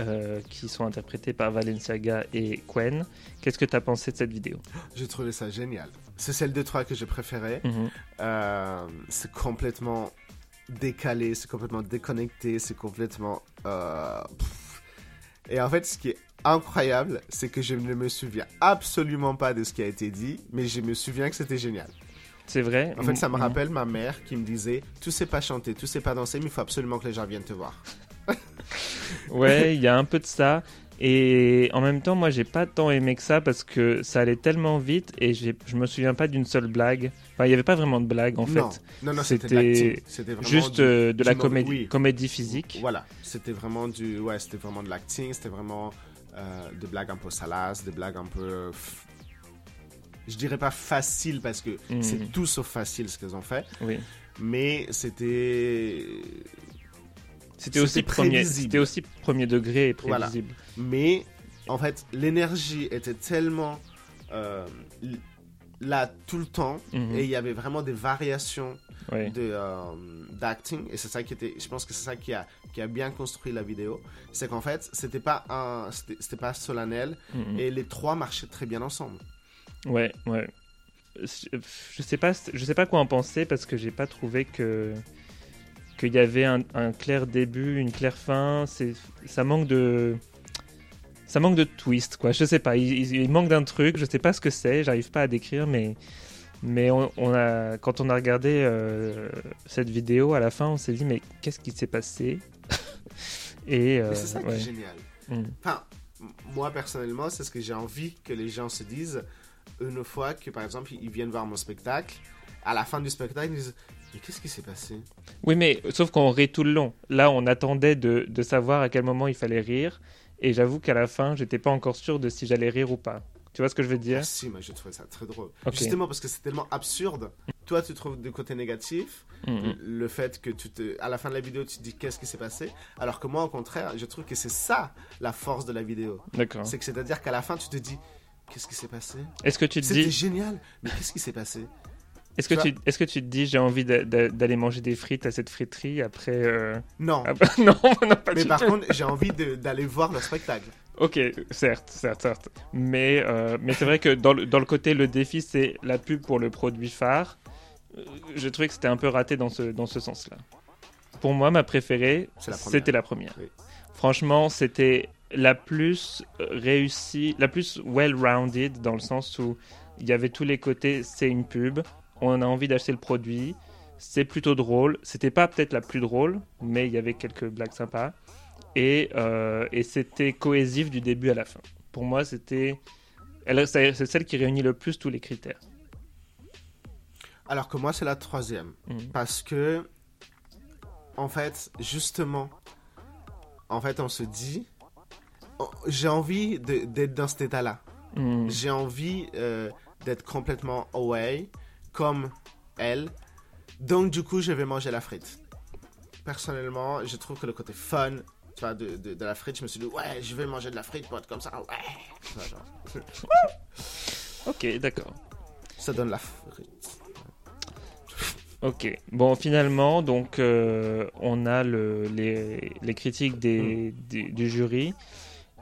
euh, qui sont interprétées par Valenciaga et Quen. Qu'est-ce que tu as pensé de cette vidéo? J'ai trouvé ça génial. C'est celle de trois que j'ai préférée. Mhm. Euh, c'est complètement décalé, c'est complètement déconnecté, c'est complètement. euh. Et en fait, ce qui est incroyable, c'est que je ne me souviens absolument pas de ce qui a été dit, mais je me souviens que c'était génial. C'est vrai En fait, ça me Mhm. rappelle ma mère qui me disait Tu sais pas chanter, tu sais pas danser, mais il faut absolument que les gens viennent te voir. *laughs* Ouais, il y a un peu de ça. Et en même temps, moi, j'ai pas tant aimé que ça parce que ça allait tellement vite et je me souviens pas d'une seule blague. Enfin, il y avait pas vraiment de blague en non, fait. non, non, c'était Juste du- euh, de la comédie, oui. comédie physique. Voilà, c'était vraiment du, ouais, c'était vraiment de l'acting, c'était vraiment euh, des blagues un peu salaces, des blagues un peu, je dirais pas facile parce que Mhm. c'est tout sauf facile ce qu'ils ont fait, Oui. mais c'était, C'était aussi premier. aussi premier degré et Voilà. prévisible. mais en fait l'énergie était tellement, euh, là tout le temps Mhm. et il y avait vraiment des variations de euh, d'acting et c'est ça qui était je pense que c'est ça qui a qui a bien construit la vidéo c'est qu'en fait c'était pas un c'était c'était pas solennel Mhm. et les trois marchaient très bien ensemble Ouais, ouais. Je sais pas, je sais pas quoi en penser parce que j'ai pas trouvé que qu'il y avait un, un clair début, une claire fin. C'est, ça manque de, ça manque de twist, quoi. Je sais pas. Il, manque d'un truc. Je sais pas ce que c'est. J'arrive pas à décrire, mais mais on, on a, quand on a regardé euh, cette vidéo à la fin, on s'est dit mais qu'est-ce qui s'est passé? *laughs* Et euh, c'est ça qui est génial Mm. enfin moi personnellement c'est ce que j'ai envie que les gens se disent une fois que par exemple ils viennent voir mon spectacle à la fin du spectacle ils disent mais qu'est-ce qui s'est passé? Oui, mais sauf qu'on rit tout le long. Là, on attendait de, de savoir à quel moment il fallait rire. Et j'avoue qu'à la fin, j'étais pas encore sûr de si j'allais rire ou pas. Tu vois ce que je veux dire? Ah, si, moi je trouvais ça très drôle. Justement parce que c'est tellement absurde. Toi, tu trouves du côté négatif Mhm. le fait que tu te, à la fin de la vidéo, tu te dis qu'est-ce qui s'est passé, alors que moi, au contraire, je trouve que c'est ça la force de la vidéo. D'accord. C'est que c'est-à-dire qu'à la fin, tu te dis qu'est-ce qui s'est passé? Est-ce que tu te C'était dis, génial, mais qu'est-ce qui s'est passé? Est-ce que tu est-ce que tu te dis, j'ai envie d'a- d'a- d'aller manger des frites à cette friterie après euh, Non. ah bah, *laughs* Non, non, pas mais du par tout. contre, j'ai envie d'aller voir le spectacle. Ok, certes, certes, certes. Mais, euh, mais c'est vrai que dans le, dans le côté, le défi, c'est la pub pour le produit phare. Euh, J'ai trouvé que c'était un peu raté dans ce, dans ce sens-là. Pour moi, ma préférée, c'était la première. Oui. Franchement, c'était la plus réussie, la plus well-rounded, dans le sens où il y avait tous les côtés, c'est une pub, on a envie d'acheter le produit, c'est plutôt drôle. C'était pas peut-être la plus drôle, mais il y avait quelques blagues sympas. Et, euh, et c'était cohésif du début à la fin. Pour moi, c'était. C'est celle qui réunit le plus tous les critères. Alors que moi, c'est la troisième. Mhm. Parce que, en fait, justement, en fait, on se dit, oh, j'ai envie d'être dans cet état-là. Mhm. J'ai envie euh, d'être complètement away, comme elle. Donc, du coup, je vais manger la frite. Personnellement, je trouve que le côté fun tu vois, de, de, de la frite, je me suis dit, ouais, je vais manger de la frite pour être comme ça, ouais. Genre, *laughs* Ok, d'accord. ça donne la frite. Ok. Bon, finalement, donc, euh, on a le, les, les critiques des, des- du jury.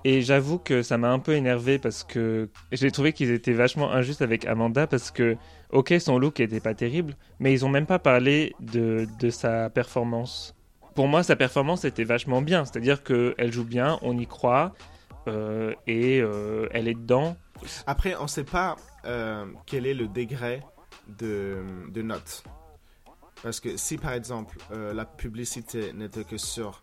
Et j'avoue que ça m'a un peu énervé parce que j'ai trouvé qu'ils étaient vachement injustes avec Amanda parce que, ok, son look était pas terrible, mais ils ont même pas parlé de, de sa performance. Pour moi, sa performance était vachement bien. C'est-à-dire qu'elle joue bien, on y croit, euh, et euh, elle est dedans. Après, on ne sait pas euh, quel est le degré de, de note. Parce que si par exemple la publicité n'était que sur,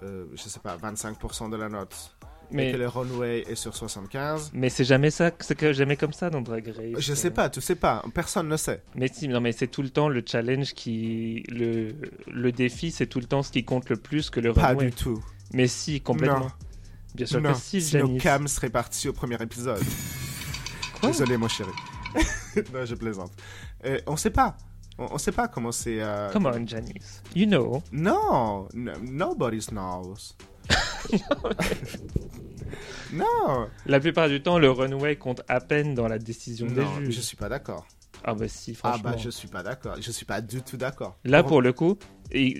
je sais pas, 25% de la note, et Mais, que le runway est sur 75, mais c'est jamais ça, c'est jamais comme ça dans Drag Race. je sais pas, tu sais pas, personne ne sait. Mais si, non, mais c'est tout le temps le challenge qui. Le, le défi, c'est tout le temps ce qui compte le plus que le Pas runway. du tout. Mais si, complètement. Non. Bien sûr non, que si, Janice. Cam serait parti au premier épisode. *laughs* Quoi? Désolé, mon chéri. *laughs* non, je plaisante. Euh, on sait pas. On, on sait pas comment c'est. euh, Come on, Janice. You know. Non, no, nobody knows. *laughs* non, La plupart du temps, le runway compte à peine dans la décision non, des juges. je suis pas d'accord. Ah bah si, Ah franchement. bah je suis pas d'accord. Je suis pas du tout d'accord. Là, pour le coup,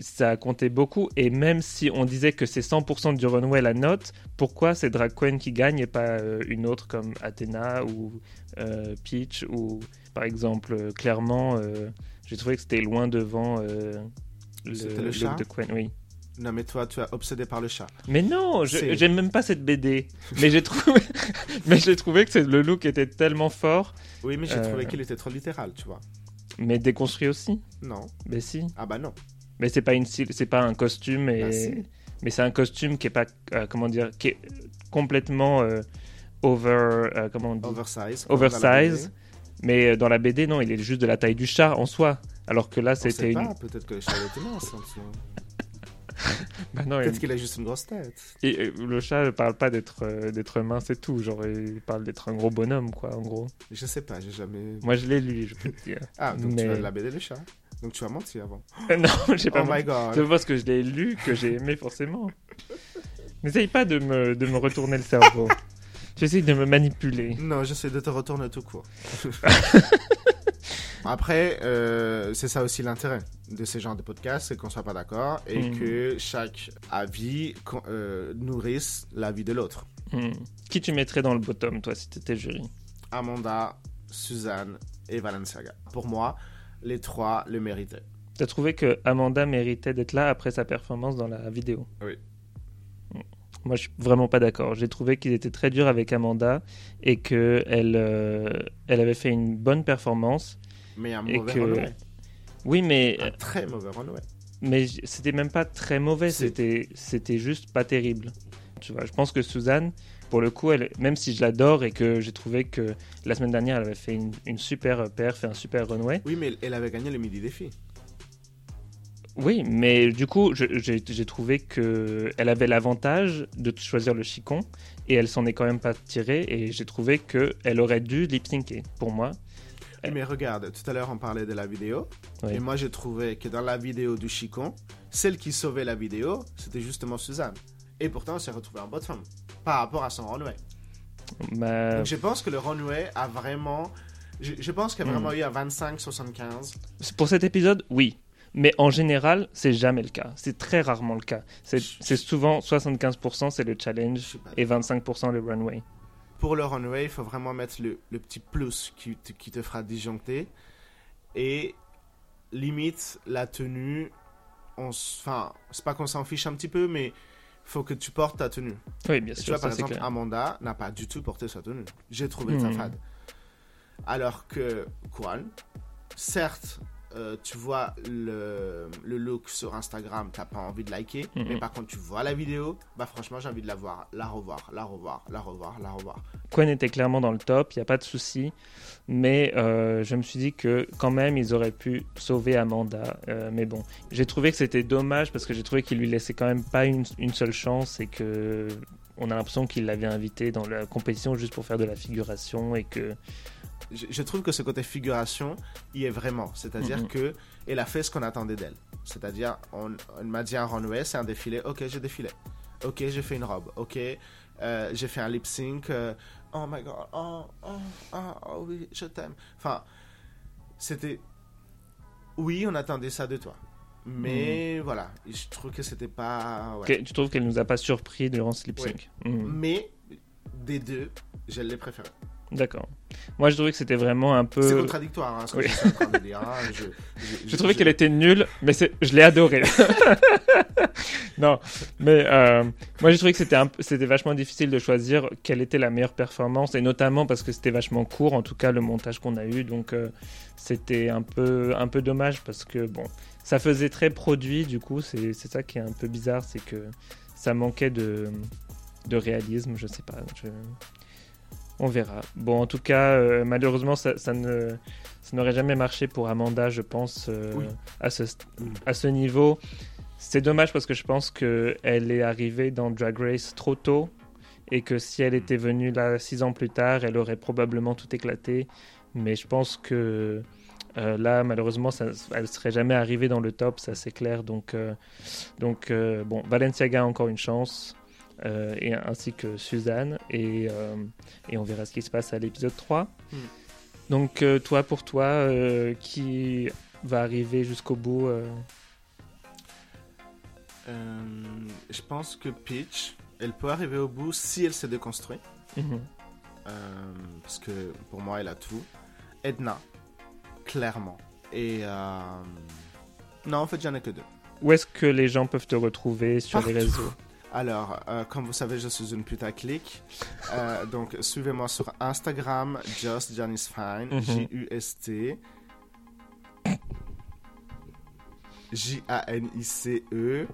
ça a compté beaucoup. Et même si on disait que c'est 100% du runway la note, pourquoi c'est Drag Queen qui gagne et pas euh, une autre comme Athena ou euh, Peach ou par exemple euh, clairement, euh, j'ai trouvé que c'était loin devant euh, le look chat de Queen. Oui. Non mais toi tu es obsédé par le chat. Mais non, j'aime même pas cette BD. mais j'ai trouvé, *laughs* mais j'ai trouvé que le look était tellement fort, Oui mais j'ai Euh. trouvé qu'il était trop littéral, tu vois. mais déconstruit aussi. Non. Mais si. Ah bah non. Mais c'est pas une c'est pas un costume et Ah, si. mais c'est un costume qui est pas euh, comment dire qui est complètement euh, over comment on dit? Oversize. oversize. Mais dans la BD non, il est juste de la taille du chat en soi. Alors que là c'était une peut-être que le chat était mince. en dessous. *laughs* Bah Peut-être il- qu'il a juste une grosse tête. et, le chat ne parle pas d'être euh, d'être mince et tout, genre il parle d'être un gros bonhomme quoi en gros. Je sais pas, j'ai jamais. Moi je l'ai lu, je peux te dire. Ah, donc Mais- tu as la BD le chat. Donc tu as menti avant. *laughs* non, j'ai pas Oh my god. C'est parce que je l'ai lu que j'ai aimé forcément. N'essaye pas de me, de me retourner le cerveau. *laughs* Tu essayes de me manipuler. Non, j'essaie de te retourner tout court. Après, euh, c'est ça aussi l'intérêt de ces genres de podcasts, c'est qu'on soit pas d'accord et Mm. que chaque avis euh, nourrisse l'avis de l'autre. Hmm. Qui tu mettrais dans le bottom, toi, si tu étais jury? Amanda, Suzanne et Valenciaga. Pour moi, les trois le méritaient. T'as trouvé que Amanda méritait d'être là après sa performance dans la vidéo? Oui. Moi, je suis vraiment pas d'accord. J'ai trouvé qu'ils étaient très durs avec Amanda et que elle, euh, elle avait fait une bonne performance. Mais un mauvais que- renoué. Oui, mais Un très mauvais renoué. mais c'était même pas très mauvais. C'était c'était juste pas terrible. Tu vois, je pense que Suzanne, pour le coup, elle, même si je l'adore et que j'ai trouvé que la semaine dernière, elle avait fait une, une super perf et un super runway. Oui, mais elle avait gagné le midi défi. Oui, mais du coup, j'ai trouvé que elle avait l'avantage de choisir le chicon et elle s'en est quand même pas tirée et j'ai trouvé que elle aurait dû lip syncer pour moi. Oui, Mais regarde, tout à l'heure on parlait de la vidéo. Oui. Et moi j'ai trouvé que dans la vidéo du Chicon, celle qui sauvait la vidéo, c'était justement Suzanne. Et pourtant, elle s'est retrouvée en bottom par rapport à son runway. Ma- Donc je pense que le runway a vraiment. Je, je pense qu'il a Hmm. vraiment eu à 25-75. Pour cet épisode, oui. Mais en général, c'est jamais le cas. C'est très rarement le cas. C'est souvent 75% c'est le challenge et 25% le runway. Pour le runway, il faut vraiment mettre le, le petit plus qui te, qui te fera disjoncter. Et limite, la tenue, enfin, c'est pas qu'on s'en fiche un petit peu, mais faut que tu portes ta tenue. Oui, bien Et tu sûr, vois, par ça exemple, clair. Amanda n'a pas du tout porté sa tenue. J'ai trouvé ça Hmm. fade. Alors que Kwan, certes, euh, tu vois le, le look sur Instagram, t'as pas envie de liker, Mhm. mais par contre, tu vois la vidéo, bah franchement, j'ai envie de la voir, la revoir, la revoir, la revoir, la revoir. Quen était clairement dans le top, il n'y a pas de souci. Mais euh, je me suis dit que quand même, ils auraient pu sauver Amanda. Euh, mais bon, j'ai trouvé que c'était dommage parce que j'ai trouvé qu'il lui laissait quand même pas une, une seule chance et que on a l'impression qu'il l'avait invité dans la compétition juste pour faire de la figuration et que Je, je trouve que ce côté figuration y est vraiment. C'est-à-dire que elle a fait ce qu'on attendait d'elle. C'est-à-dire, on, on m'a dit un runway, c'est un défilé. Ok, j'ai défilé. Ok, j'ai fait une robe. Ok, euh, j'ai fait un lip sync. euh, oh my god. Oh, oh, oh, oh oui, je t'aime. Enfin, c'était. Oui, on attendait ça de toi. Mais voilà, je trouve que c'était pas. ouais. que- tu trouves qu'elle nous a pas surpris durant ce lip sync? Mhm. Mais des deux, je l'ai préféré. D'accord. Moi, je trouvais que c'était vraiment un C'est peu. contradictoire, hein, ce que oui. je suis en train de dire. hein. *laughs* Je, je- qu'elle était nulle, mais c'est- je l'ai adorée. *laughs* non, mais euh, moi j'ai trouvé que c'était un p- c'était vachement difficile de choisir quelle était la meilleure performance, et notamment parce que c'était vachement court, en tout cas le montage qu'on a eu, donc euh, c'était un peu, un peu dommage parce que bon, ça faisait très produit, du coup, c'est c'est ça qui est un peu bizarre, c'est que ça manquait de, de réalisme, je sais pas. je- On verra. Bon, en tout cas, euh, malheureusement, ça, ça ne, ça n'aurait jamais marché pour Amanda, je pense, euh, Oui. à, ce, Mm. à ce niveau. C'est dommage parce que je pense qu'elle est arrivée dans Drag Race trop tôt et que si elle était venue là six ans plus tard, elle aurait probablement tout éclaté. Mais je pense que euh, là, malheureusement, ça, elle serait jamais arrivée dans le top, ça c'est clair. Donc, euh, donc bon, Valenciaga a encore une chance. Euh, et ainsi que Suzanne et, euh, et on verra ce qui se passe à l'épisode 3 Mm. donc euh, toi pour toi euh, qui va arriver jusqu'au bout euh, Euh, je pense que Peach, elle peut arriver au bout si elle se déconstruit. mhm. Euh, parce que pour moi, elle a tout. Edna, clairement. Et. euh, Non, en fait, j'en ai que deux. Où est-ce que les gens peuvent te retrouver sur les réseaux? Alors, euh, comme vous savez, je suis une putaclic. Euh, donc, suivez-moi sur Instagram, Just Janice Fine, Mhm. J-U-S-T. J-A-N-I-C-E.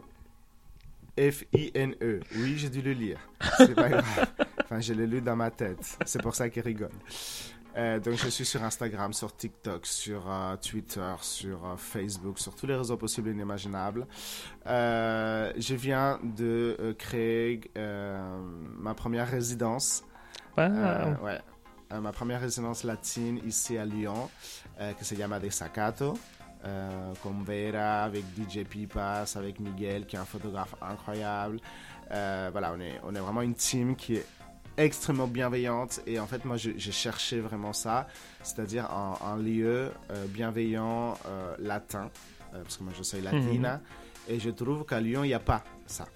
F-I-N-E. Oui, j'ai dû le lire. C'est pas *laughs* grave. Enfin, je l'ai lu dans ma tête. C'est pour ça qu'il rigole. Euh, donc, je suis sur Instagram, sur TikTok, sur euh, Twitter, sur euh, Facebook, sur tous les réseaux possibles et inimaginables. Je viens de créer ma première résidence. Wow. Ouais. Ma première résidence latine ici à Lyon, qui se llama Desacato. Euh, Vera, avec DJ Pipas, avec Miguel, qui est un photographe incroyable. Euh, voilà, on est, on est vraiment une team qui est extrêmement bienveillante. Et en fait, moi, j'ai cherché vraiment ça, c'est-à-dire un, lieu euh, bienveillant euh, latin, euh, parce que moi, je suis latina. Mhm. Et je trouve qu'à Lyon, il n'y a pas ça.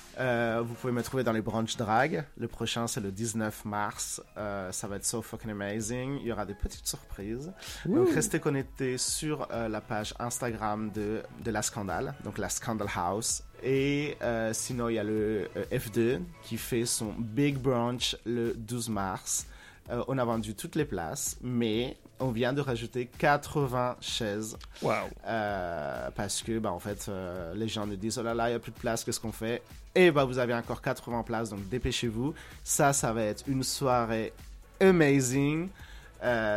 vous pouvez me trouver dans les branches drag. Le prochain, c'est le 19 mars. ça va être so fucking amazing. Il y aura des petites surprises. Donc, restez connectés sur la page Instagram de, de La Scandale, donc La Scandal House. Et euh, sinon, il y a le euh, F2 qui fait son Big Brunch le 12 mars. Euh, on a vendu toutes les places, mais on vient de rajouter 80 chaises. Wow. parce que, bah, en fait, les gens nous disent Oh là là, il n'y a plus de place, qu'est-ce qu'on fait? Et bah, vous avez encore 80 places, donc dépêchez-vous. Ça, ça va être une soirée amazing.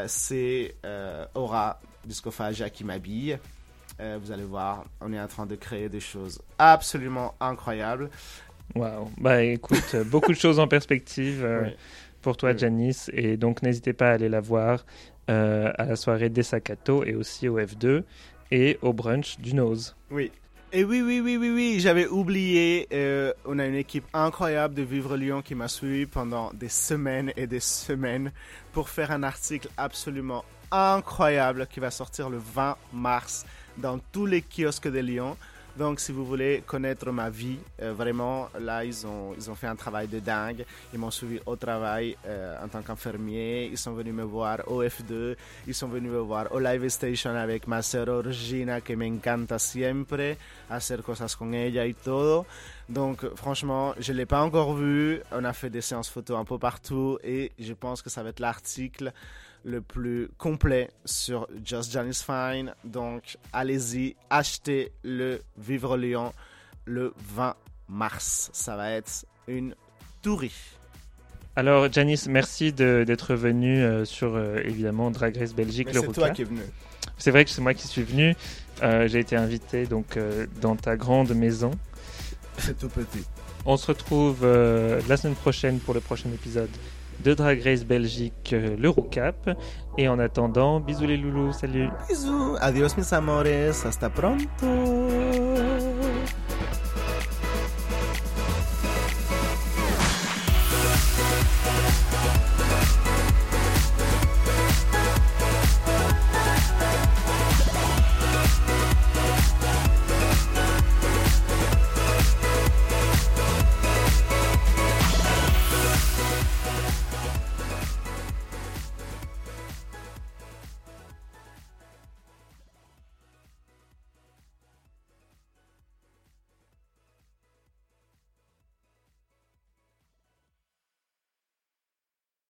C'est Aura Discophagia qui m'habille. Euh, vous allez voir, on est en train de créer des choses absolument incroyables. Waouh, bah écoute, beaucoup de choses en perspective euh, pour toi, Janice, et donc n'hésitez pas à aller la voir euh, à la soirée des Sakato et aussi au F2 et au brunch du Nose. Oui. Et oui, oui, oui, oui, oui, j'avais oublié, on a une équipe incroyable de Vivre Lyon qui m'a suivi pendant des semaines et des semaines pour faire un article absolument incroyable qui va sortir le 20 mars dans tous les kiosques de Lyon. Donc, si vous voulez connaître ma vie, euh, vraiment, là, ils ont, ils ont fait un travail de dingue. Ils m'ont suivi au travail euh, en tant qu'infirmier. Ils sont venus me voir au F2. Ils sont venus me voir au Live Station avec ma sœur Regina, que me encanta siempre hacer cosas con ella y todo. Donc, franchement, je ne l'ai pas encore vu. On a fait des séances photos un peu partout et je pense que ça va être l'article le plus complet sur Just Janice Fine. Donc, allez-y, achetez le Vivre Lyon le 20 mars. Ça va être une tourie. Alors, Janice, merci d'être venu euh, sur, euh, évidemment, Drag Race Belgique. C'est toi qui es venu. C'est vrai que c'est moi qui suis venu. Euh, j'ai été invité donc dans ta grande maison. C'est tout petit. On se retrouve la semaine prochaine pour le prochain épisode de Drag Race Belgique, euh, le Roucap. Et en attendant, bisous les loulous, salut. Bisous, adios mis amores, hasta pronto.